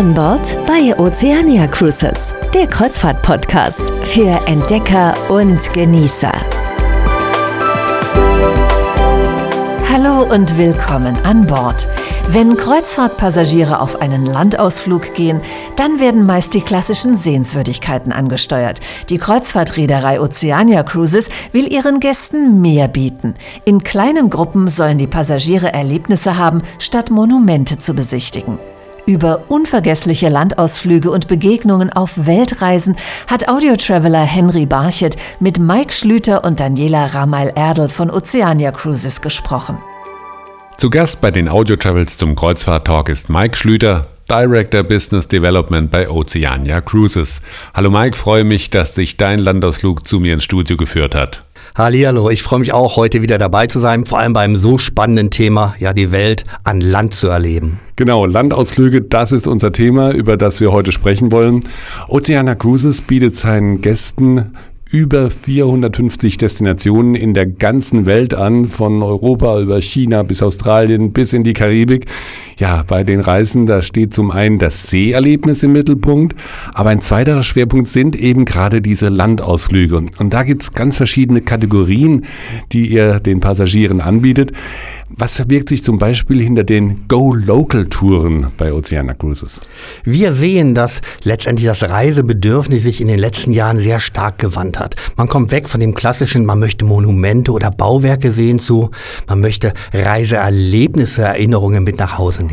An Bord bei Oceania Cruises, der Kreuzfahrt-Podcast für Entdecker und Genießer. Hallo und willkommen an Bord. Wenn Kreuzfahrtpassagiere auf einen Landausflug gehen, dann werden meist die klassischen Sehenswürdigkeiten angesteuert. Die Kreuzfahrtreederei Oceania Cruises will ihren Gästen mehr bieten. In kleinen Gruppen sollen die Passagiere Erlebnisse haben, statt Monumente zu besichtigen. Über unvergessliche Landausflüge und Begegnungen auf Weltreisen hat Audiotraveler Henry Barchet mit Mike Schlüter und Daniela Ramal-Erdl von Oceania Cruises gesprochen. Zu Gast bei den Audio Travels zum Kreuzfahrt Talk ist Mike Schlüter, Director Business Development bei Oceania Cruises. Hallo Mike, freue mich, dass dich dein Landausflug zu mir ins Studio geführt hat. Hallihallo, ich freue mich auch, heute wieder dabei zu sein, vor allem beim so spannenden Thema, ja, die Welt an Land zu erleben. Genau, Landausflüge, das ist unser Thema, über das wir heute sprechen wollen. Oceana Cruises bietet seinen Gästen über 450 Destinationen in der ganzen Welt an, von Europa über China bis Australien bis in die Karibik. Ja, bei den Reisen, da steht zum einen das Seeerlebnis im Mittelpunkt, aber ein zweiterer Schwerpunkt sind eben gerade diese Landausflüge. Und da gibt's ganz verschiedene Kategorien, die ihr den Passagieren anbietet. Was verbirgt sich zum Beispiel hinter den Go-Local-Touren bei Oceana Cruises? Wir sehen, dass letztendlich das Reisebedürfnis sich in den letzten Jahren sehr stark gewandt hat. Man kommt weg von dem klassischen, man möchte Monumente oder Bauwerke sehen zu, man möchte Reiseerlebnisse, Erinnerungen mit nach Hause nehmen.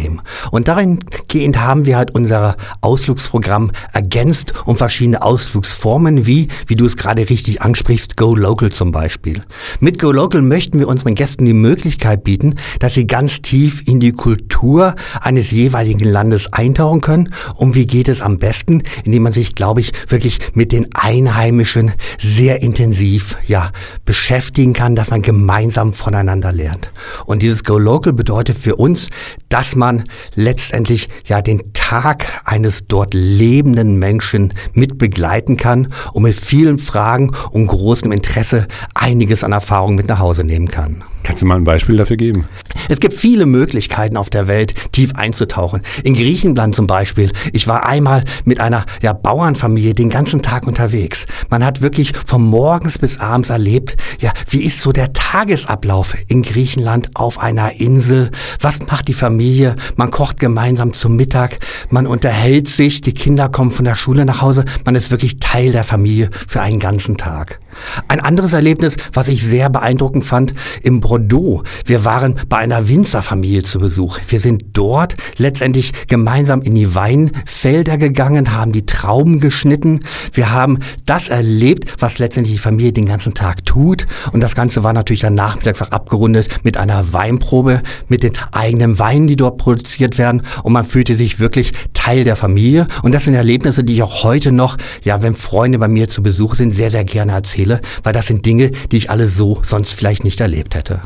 Und dahingehend haben wir halt unser Ausflugsprogramm ergänzt um verschiedene Ausflugsformen wie, wie du es gerade richtig ansprichst, Go Local zum Beispiel. Mit Go Local möchten wir unseren Gästen die Möglichkeit bieten, dass sie ganz tief in die Kultur eines jeweiligen Landes eintauchen können. Und wie geht es am besten? Indem man sich, glaube ich, wirklich mit den Einheimischen sehr intensiv, ja, beschäftigen kann, dass man gemeinsam voneinander lernt. Und dieses Go Local bedeutet für uns, dass man letztendlich, ja, den Tag eines dort lebenden Menschen mit begleiten kann und mit vielen Fragen und großem Interesse einiges an Erfahrung mit nach Hause nehmen kann. Kannst du mal ein Beispiel dafür geben? Es gibt viele Möglichkeiten auf der Welt, tief einzutauchen. In Griechenland zum Beispiel. Ich war einmal mit einer ja, Bauernfamilie den ganzen Tag unterwegs. Man hat wirklich von morgens bis abends erlebt, ja, wie ist so der Tagesablauf in Griechenland auf einer Insel? Was macht die Familie? Man kocht gemeinsam zum Mittag, man unterhält sich, die Kinder kommen von der Schule nach Hause, man ist wirklich Teil der Familie für einen ganzen Tag. Ein anderes Erlebnis, was ich sehr beeindruckend fand, im Bordeaux. Wir waren bei einer Winzerfamilie zu Besuch. Wir sind dort letztendlich gemeinsam in die Weinfelder gegangen, haben die Trauben geschnitten. Wir haben das erlebt, was letztendlich die Familie den ganzen Tag tut. Und das Ganze war natürlich dann nachmittags auch abgerundet mit einer Weinprobe, mit den eigenen Weinen, die dort produziert werden. Und man fühlte sich wirklich Teil der Familie. Und das sind Erlebnisse, die ich auch heute noch, ja, wenn Freunde bei mir zu Besuch sind, sehr, sehr gerne erzähle erzähle, weil das sind Dinge, die ich alle so sonst vielleicht nicht erlebt hätte.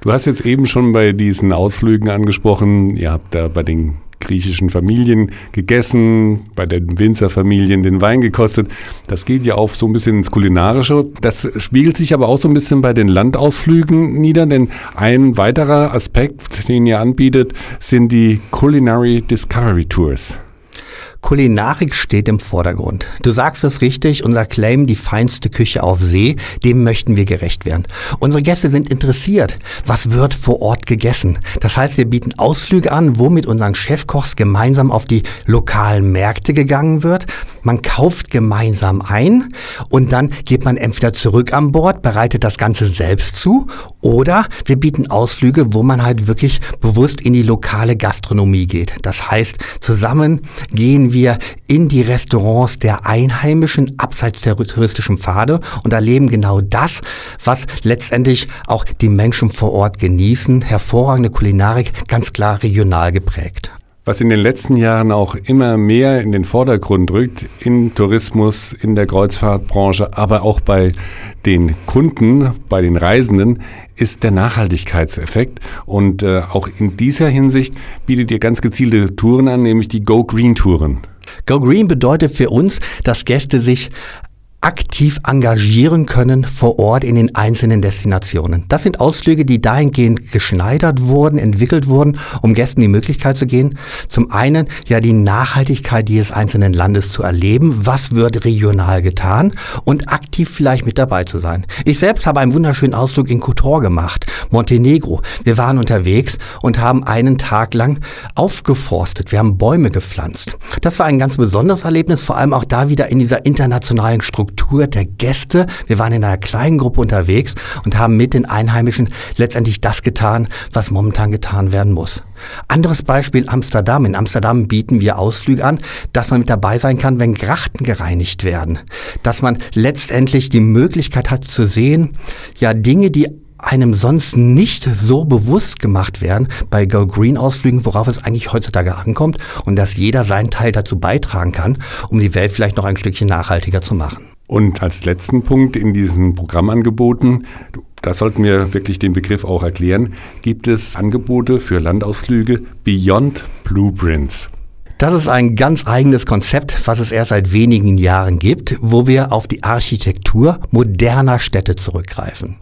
Du hast jetzt eben schon bei diesen Ausflügen angesprochen, ihr habt da bei den griechischen Familien gegessen, bei den Winzerfamilien den Wein gekostet. Das geht ja auch so ein bisschen ins Kulinarische. Das spiegelt sich aber auch so ein bisschen bei den Landausflügen nieder, denn ein weiterer Aspekt, den ihr anbietet, sind die Culinary Discovery Tours. Kulinarik steht im Vordergrund. Du sagst es richtig, unser Claim, die feinste Küche auf See, dem möchten wir gerecht werden. Unsere Gäste sind interessiert, was wird vor Ort gegessen. Das heißt, wir bieten Ausflüge an, wo mit unseren Chefkochs gemeinsam auf die lokalen Märkte gegangen wird. Man kauft gemeinsam ein und dann geht man entweder zurück an Bord, bereitet das Ganze selbst zu oder wir bieten Ausflüge, wo man halt wirklich bewusst in die lokale Gastronomie geht. Das heißt, zusammen gehen wir in die Restaurants der Einheimischen abseits der touristischen Pfade und erleben genau das, was letztendlich auch die Menschen vor Ort genießen. Hervorragende Kulinarik, ganz klar regional geprägt. Was in den letzten Jahren auch immer mehr in den Vordergrund rückt, im Tourismus, in der Kreuzfahrtbranche, aber auch bei den Kunden, bei den Reisenden, ist der Nachhaltigkeitseffekt. Und äh, auch in dieser Hinsicht bietet ihr ganz gezielte Touren an, nämlich die Go Green Touren. Go Green bedeutet für uns, dass Gäste sich aktiv engagieren können vor Ort in den einzelnen Destinationen. Das sind Ausflüge, die dahingehend geschneidert wurden, entwickelt wurden, um Gästen die Möglichkeit zu gehen, zum einen ja die Nachhaltigkeit dieses einzelnen Landes zu erleben, was wird regional getan und aktiv vielleicht mit dabei zu sein. Ich selbst habe einen wunderschönen Ausflug in Kotor gemacht, Montenegro. Wir waren unterwegs und haben einen Tag lang aufgeforstet. Wir haben Bäume gepflanzt. Das war ein ganz besonderes Erlebnis, vor allem auch da wieder in dieser internationalen Struktur Struktur der Gäste. Wir waren in einer kleinen Gruppe unterwegs und haben mit den Einheimischen letztendlich das getan, was momentan getan werden muss. Anderes Beispiel Amsterdam. In Amsterdam bieten wir Ausflüge an, dass man mit dabei sein kann, wenn Grachten gereinigt werden. Dass man letztendlich die Möglichkeit hat zu sehen, ja, Dinge, die einem sonst nicht so bewusst gemacht werden bei Go Green Ausflügen, worauf es eigentlich heutzutage ankommt und dass jeder seinen Teil dazu beitragen kann, um die Welt vielleicht noch ein Stückchen nachhaltiger zu machen. Und als letzten Punkt in diesen Programmangeboten, da sollten wir wirklich den Begriff auch erklären, gibt es Angebote für Landausflüge Beyond Blueprints. Das ist ein ganz eigenes Konzept, was es erst seit wenigen Jahren gibt, wo wir auf die Architektur moderner Städte zurückgreifen.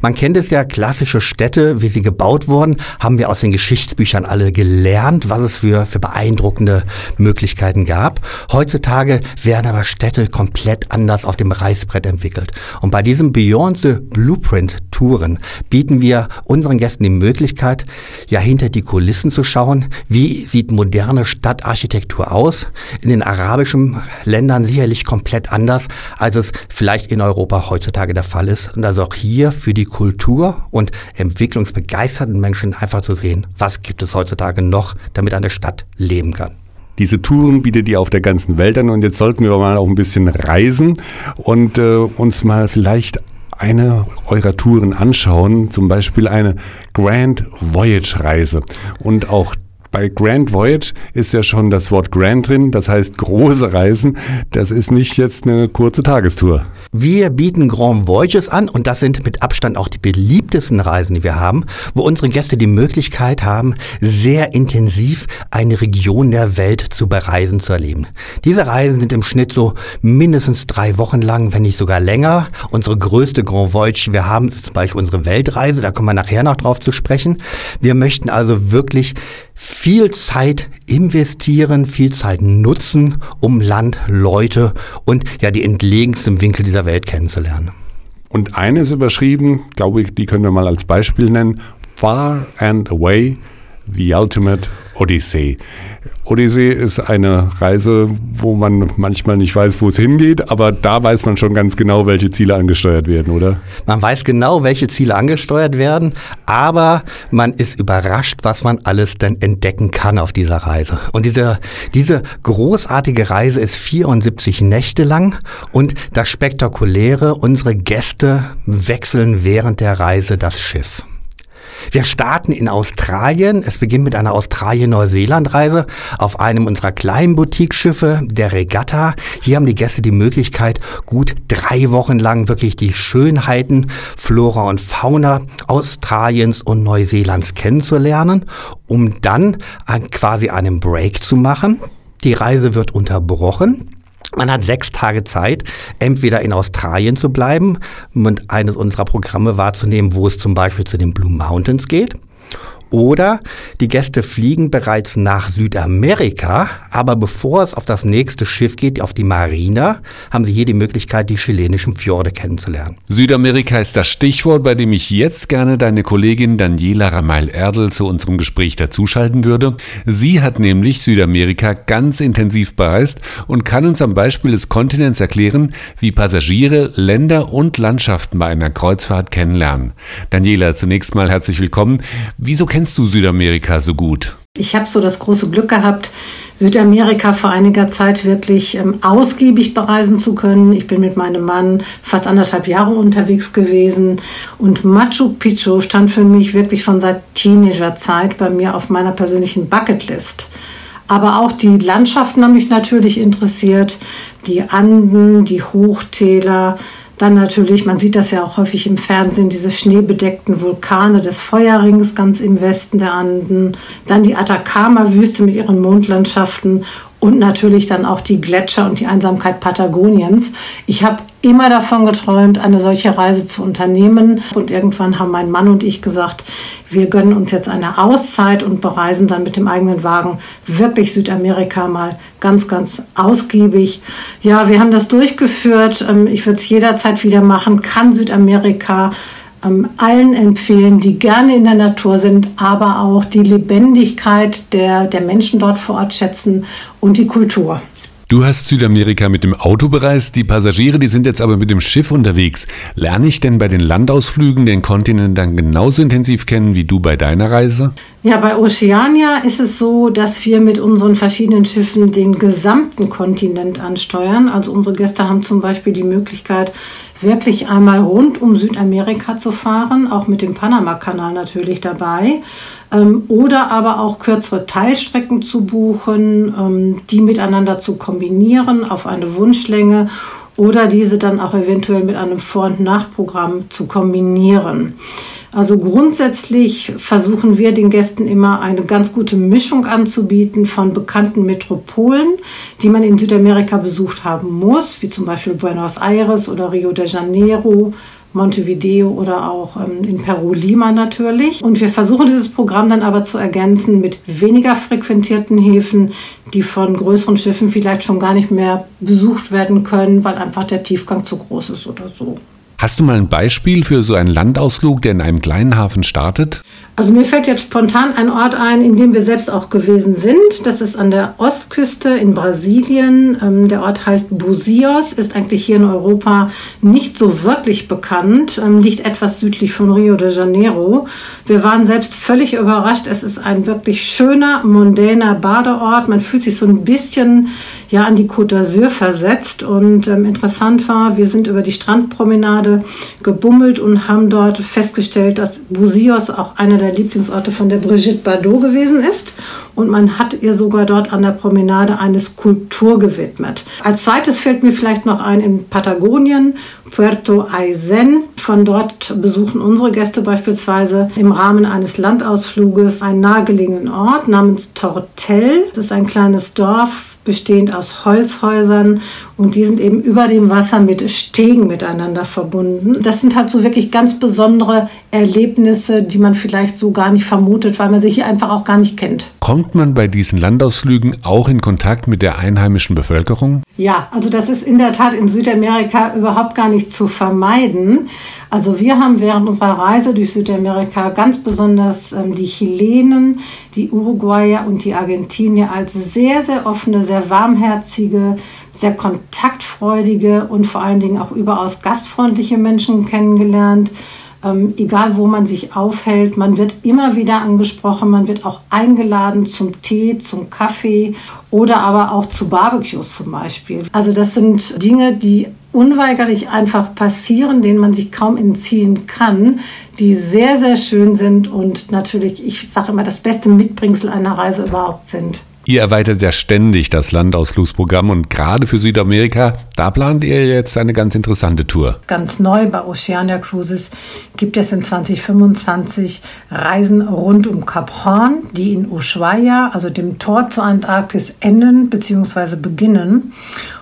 Man kennt es ja, klassische Städte, wie sie gebaut wurden, haben wir aus den Geschichtsbüchern alle gelernt, was es für, für beeindruckende Möglichkeiten gab. Heutzutage werden aber Städte komplett anders auf dem Reißbrett entwickelt. Und bei diesem Beyond the Blueprint Touren bieten wir unseren Gästen die Möglichkeit, ja hinter die Kulissen zu schauen, wie sieht moderne Stadt Architektur aus. In den arabischen Ländern sicherlich komplett anders, als es vielleicht in Europa heutzutage der Fall ist. Und also auch hier für die Kultur und entwicklungsbegeisterten Menschen einfach zu sehen, was gibt es heutzutage noch, damit eine Stadt leben kann. Diese Touren bietet ihr auf der ganzen Welt an und jetzt sollten wir mal auch ein bisschen reisen und äh, uns mal vielleicht eine eurer Touren anschauen, zum Beispiel eine Grand Voyage Reise. Und auch bei Grand Voyage ist ja schon das Wort Grand drin, das heißt große Reisen. Das ist nicht jetzt eine kurze Tagestour. Wir bieten Grand Voyages an und das sind mit Abstand auch die beliebtesten Reisen, die wir haben, wo unsere Gäste die Möglichkeit haben, sehr intensiv eine Region der Welt zu bereisen, zu erleben. Diese Reisen sind im Schnitt so mindestens drei Wochen lang, wenn nicht sogar länger. Unsere größte Grand Voyage, wir haben, ist zum Beispiel unsere Weltreise, da kommen wir nachher noch drauf zu sprechen. Wir möchten also wirklich viel Zeit investieren, viel Zeit nutzen, um Land, Leute und ja die entlegensten Winkel dieser Welt kennenzulernen. Und eines überschrieben, glaube ich, die können wir mal als Beispiel nennen, Far and Away, The Ultimate Odyssey. Odyssee ist eine Reise, wo man manchmal nicht weiß, wo es hingeht, aber da weiß man schon ganz genau, welche Ziele angesteuert werden, oder? Man weiß genau, welche Ziele angesteuert werden, aber man ist überrascht, was man alles denn entdecken kann auf dieser Reise. Und diese, diese großartige Reise ist 74 Nächte lang und das Spektakuläre, unsere Gäste wechseln während der Reise das Schiff. Wir starten in Australien. Es beginnt mit einer Australien-Neuseeland-Reise auf einem unserer kleinen Boutique-Schiffe, der Regatta. Hier haben die Gäste die Möglichkeit, gut drei Wochen lang wirklich die Schönheiten, Flora und Fauna Australiens und Neuseelands kennenzulernen, um dann quasi einen Break zu machen. Die Reise wird unterbrochen man hat sechs Tage Zeit, entweder in Australien zu bleiben und eines unserer Programme wahrzunehmen, wo es zum Beispiel zu den Blue Mountains geht. Oder die Gäste fliegen bereits nach Südamerika, aber bevor es auf das nächste Schiff geht, auf die Marina, haben sie hier die Möglichkeit, die chilenischen Fjorde kennenzulernen. Südamerika ist das Stichwort, bei dem ich jetzt gerne deine Kollegin Daniela Ramail-Erdl zu unserem Gespräch dazuschalten würde. Sie hat nämlich Südamerika ganz intensiv bereist und kann uns am Beispiel des Kontinents erklären, wie Passagiere Länder und Landschaften bei einer Kreuzfahrt kennenlernen. Daniela, zunächst mal herzlich willkommen. Wieso kennst kennst du Südamerika so gut? Ich habe so das große Glück gehabt, Südamerika vor einiger Zeit wirklich ähm, ausgiebig bereisen zu können. Ich bin mit meinem Mann fast anderthalb Jahre unterwegs gewesen und Machu Picchu stand für mich wirklich schon seit Teenagerzeit bei mir auf meiner persönlichen Bucketlist. Aber auch die Landschaften haben mich natürlich interessiert, die Anden, die Hochtäler, dann natürlich, man sieht das ja auch häufig im Fernsehen, diese schneebedeckten Vulkane des Feuerrings ganz im Westen der Anden. Dann die Atacama-Wüste mit ihren Mondlandschaften und natürlich dann auch die Gletscher und die Einsamkeit Patagoniens. Ich habe immer davon geträumt, eine solche Reise zu unternehmen. Und irgendwann haben mein Mann und ich gesagt, wir gönnen uns jetzt eine Auszeit und bereisen dann mit dem eigenen Wagen wirklich Südamerika mal ganz, ganz ausgiebig. Ja, wir haben das durchgeführt. Ähm, ich würde es jederzeit wieder machen. Kann Südamerika ähm, allen empfehlen, die gerne in der Natur sind, aber auch die Lebendigkeit der, der Menschen dort vor Ort schätzen und die Kultur. Du hast Südamerika mit dem Auto bereist, die Passagiere, die sind jetzt aber mit dem Schiff unterwegs. Lerne ich denn bei den Landausflügen den Kontinent dann genauso intensiv kennen wie du bei deiner Reise? Ja, bei Oceania ist es so, dass wir mit unseren verschiedenen Schiffen den gesamten Kontinent ansteuern. Also unsere Gäste haben zum Beispiel die Möglichkeit, wirklich einmal rund um Südamerika zu fahren, auch mit dem Panama-Kanal natürlich dabei, ähm, oder aber auch kürzere Teilstrecken zu buchen, ähm, die miteinander zu kombinieren auf eine Wunschlänge oder diese dann auch eventuell mit einem Vor- und Nachprogramm zu kombinieren. Also grundsätzlich versuchen wir den Gästen immer eine ganz gute Mischung anzubieten von bekannten Metropolen, die man in Südamerika besucht haben muss, wie zum Beispiel Buenos Aires oder Rio de Janeiro, Montevideo oder auch ähm, in Peru Lima natürlich. Und wir versuchen dieses Programm dann aber zu ergänzen mit weniger frequentierten Häfen, die von größeren Schiffen vielleicht schon gar nicht mehr besucht werden können, weil einfach der Tiefgang zu groß ist oder so. Hast du mal ein Beispiel für so einen Landausflug, der in einem kleinen Hafen startet? Also mir fällt jetzt spontan ein Ort ein, in dem wir selbst auch gewesen sind. Das ist an der Ostküste in Brasilien. Ähm, der Ort heißt Buzios, ist eigentlich hier in Europa nicht so wirklich bekannt, ähm, liegt etwas südlich von Rio de Janeiro. Wir waren selbst völlig überrascht. Es ist ein wirklich schöner, mondäner Badeort. Man fühlt sich so ein bisschen ja an die Côte d'Azur versetzt. Und ähm, interessant war, wir sind über die Strandpromenade gebummelt und haben dort festgestellt, dass Buzios auch einer der Lieblingsorte von der Brigitte Bardot gewesen ist. Und man hat ihr sogar dort an der Promenade eine Skulptur gewidmet. Als zweites fällt mir vielleicht noch ein in Patagonien, Puerto Aysén. Von dort besuchen unsere Gäste beispielsweise im Rahmen eines Landausfluges einen nahegelegenen Ort namens Tortel. Das ist ein kleines Dorf bestehend aus Holzhäusern und die sind eben über dem Wasser mit Stegen miteinander verbunden. Das sind halt so wirklich ganz besondere Erlebnisse, die man vielleicht so gar nicht vermutet, weil man sich hier einfach auch gar nicht kennt. Kommt man bei diesen Landausflügen auch in Kontakt mit der einheimischen Bevölkerung? Ja, also das ist in der Tat in Südamerika überhaupt gar nicht zu vermeiden. Also wir haben während unserer Reise durch Südamerika ganz besonders ähm, die Chilenen, die Uruguayer und die Argentinier als sehr, sehr offene, sehr warmherzige, sehr kontaktfreudige und vor allen Dingen auch überaus gastfreundliche Menschen kennengelernt. Ähm, egal wo man sich aufhält, man wird immer wieder angesprochen, man wird auch eingeladen zum Tee, zum Kaffee oder aber auch zu Barbecues zum Beispiel. Also das sind Dinge, die unweigerlich einfach passieren, denen man sich kaum entziehen kann, die sehr, sehr schön sind und natürlich, ich sage immer, das beste Mitbringsel einer Reise überhaupt sind. Ihr erweitert ja ständig das Landausflugsprogramm und gerade für Südamerika, da plant ihr jetzt eine ganz interessante Tour. Ganz neu bei Oceania Cruises gibt es in 2025 Reisen rund um Kap Horn, die in Ushuaia, also dem Tor zur Antarktis, enden bzw. beginnen.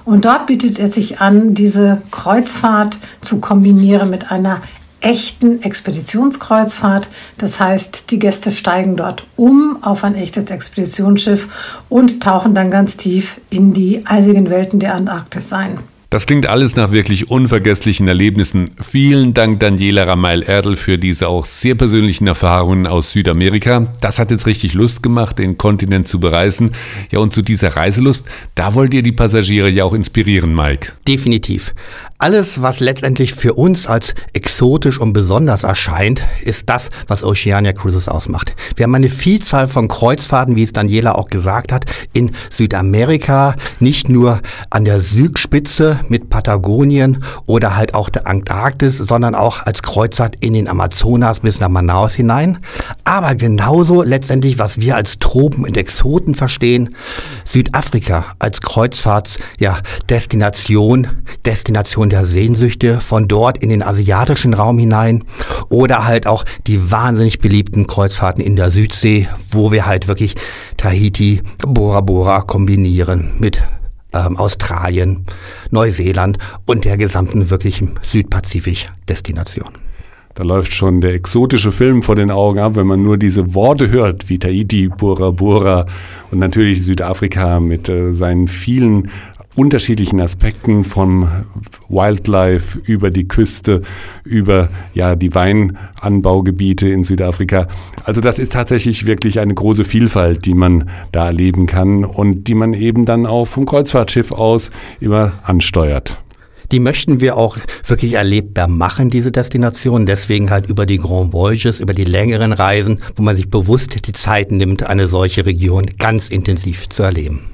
Und dort bietet es sich an, diese Kreuzfahrt zu kombinieren mit einer echten Expeditionskreuzfahrt. Das heißt, die Gäste steigen dort um auf ein echtes Expeditionsschiff und tauchen dann ganz tief in die eisigen Welten der Antarktis ein. Das klingt alles nach wirklich unvergesslichen Erlebnissen. Vielen Dank Daniela Ramail-Erdl für diese auch sehr persönlichen Erfahrungen aus Südamerika. Das hat jetzt richtig Lust gemacht, den Kontinent zu bereisen. Ja, und zu dieser Reiselust, da wollt ihr die Passagiere ja auch inspirieren, Mike. Definitiv. Alles, was letztendlich für uns als exotisch und besonders erscheint, ist das, was Oceania Cruises ausmacht. Wir haben eine Vielzahl von Kreuzfahrten, wie es Daniela auch gesagt hat, in Südamerika, nicht nur an der Südspitze mit Patagonien oder halt auch der Antarktis, sondern auch als Kreuzfahrt in den Amazonas bis nach Manaus hinein. Aber genauso letztendlich, was wir als Tropen und Exoten verstehen, Südafrika als Kreuzfahrtsdestination, ja, Destination der Sehnsüchte von dort in den asiatischen Raum hinein oder halt auch die wahnsinnig beliebten Kreuzfahrten in der Südsee, wo wir halt wirklich Tahiti, Bora Bora kombinieren mit ähm, Australien, Neuseeland und der gesamten wirklich Südpazifik-Destination. Da läuft schon der exotische Film vor den Augen ab, wenn man nur diese Worte hört, wie Tahiti, Bora Bora und natürlich Südafrika mit äh, seinen vielen unterschiedlichen Aspekten vom Wildlife über die Küste, über ja die Weinanbaugebiete in Südafrika. Also das ist tatsächlich wirklich eine große Vielfalt, die man da erleben kann und die man eben dann auch vom Kreuzfahrtschiff aus immer ansteuert die möchten wir auch wirklich erlebbar machen, diese Destination. Deswegen halt über die Grand Voyages, über die längeren Reisen, wo man sich bewusst die Zeit nimmt, eine solche Region ganz intensiv zu erleben.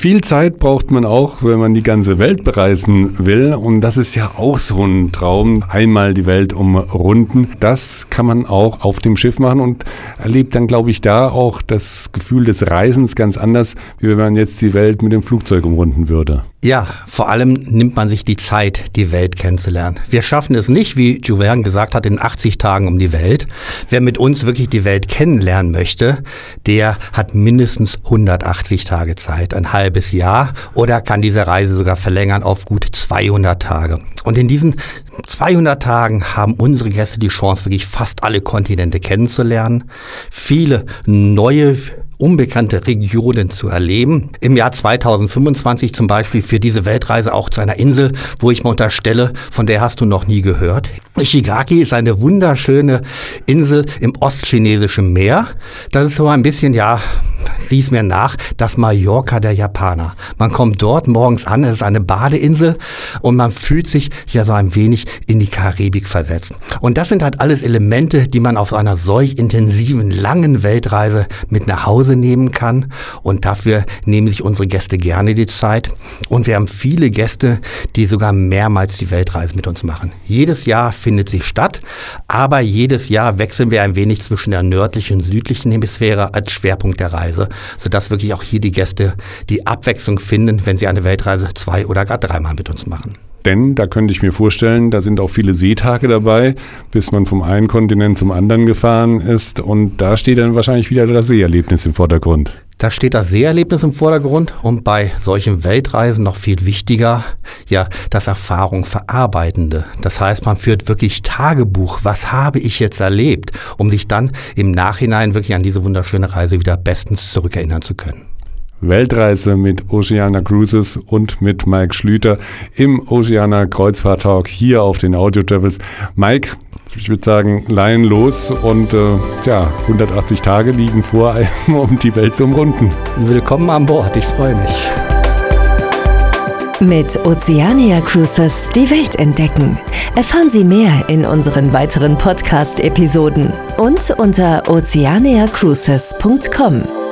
Viel Zeit braucht man auch, wenn man die ganze Welt bereisen will. Und das ist ja auch so ein Traum, einmal die Welt umrunden. Das kann man auch auf dem Schiff machen und erlebt dann, glaube ich, da auch das Gefühl des Reisens ganz anders, wie wenn man jetzt die Welt mit dem Flugzeug umrunden würde. Ja, vor allem nimmt man sich die Zeit, die Welt kennenzulernen. Wir schaffen es nicht, wie Jouverne gesagt hat, in 80 Tagen um die Welt. Wer mit uns wirklich die Welt kennenlernen möchte, der hat mindestens 180 Tage Zeit, ein halbes halbes Jahr oder kann diese Reise sogar verlängern auf gut 200 Tage. Und in diesen 200 Tagen haben unsere Gäste die Chance, wirklich fast alle Kontinente kennenzulernen, viele neue unbekannte Regionen zu erleben. Im Jahr 2025 zum Beispiel für diese Weltreise auch zu einer Insel, wo ich mal unterstelle, von der hast du noch nie gehört. Ishigaki ist eine wunderschöne Insel im ostchinesischen Meer. Das ist so ein bisschen, ja, sieh es mir nach, das Mallorca der Japaner. Man kommt dort morgens an, es ist eine Badeinsel und man fühlt sich ja so ein wenig in die Karibik versetzt. Und das sind halt alles Elemente, die man auf einer solch intensiven, langen Weltreise mit nach Hause nehmen kann. Und dafür nehmen sich unsere Gäste gerne die Zeit. Und wir haben viele Gäste, die sogar mehrmals die Weltreise mit uns machen. Jedes Jahr findet sie statt, aber jedes Jahr wechseln wir ein wenig zwischen der nördlichen und südlichen Hemisphäre als Schwerpunkt der Reise. Sodass wirklich auch hier die Gäste die Abwechslung finden, wenn sie eine Weltreise zwei oder gar dreimal mit uns machen. Denn da könnte ich mir vorstellen, da sind auch viele Seetage dabei, bis man vom einen Kontinent zum anderen gefahren ist. Und da steht dann wahrscheinlich wieder das Seeerlebnis im Vordergrund. Da steht das Seherlebnis im Vordergrund und bei solchen Weltreisen noch viel wichtiger, ja, das Erfahrung verarbeitende. Das heißt, man führt wirklich Tagebuch. Was habe ich jetzt erlebt, um sich dann im Nachhinein wirklich an diese wunderschöne Reise wieder bestens zurückerinnern zu können. Weltreise mit Oceana Cruises und mit Mike Schlüter im Oceana Kreuzfahrt Talk hier auf den Audio Travels. Mike, ich würde sagen, leihen los und äh, tja, 180 Tage liegen vor einem, um die Welt zu umrunden. Willkommen an Bord, ich freue mich. Mit Oceania Cruises die Welt entdecken. Erfahren Sie mehr in unseren weiteren Podcast-Episoden und unter oceaniacruises.com.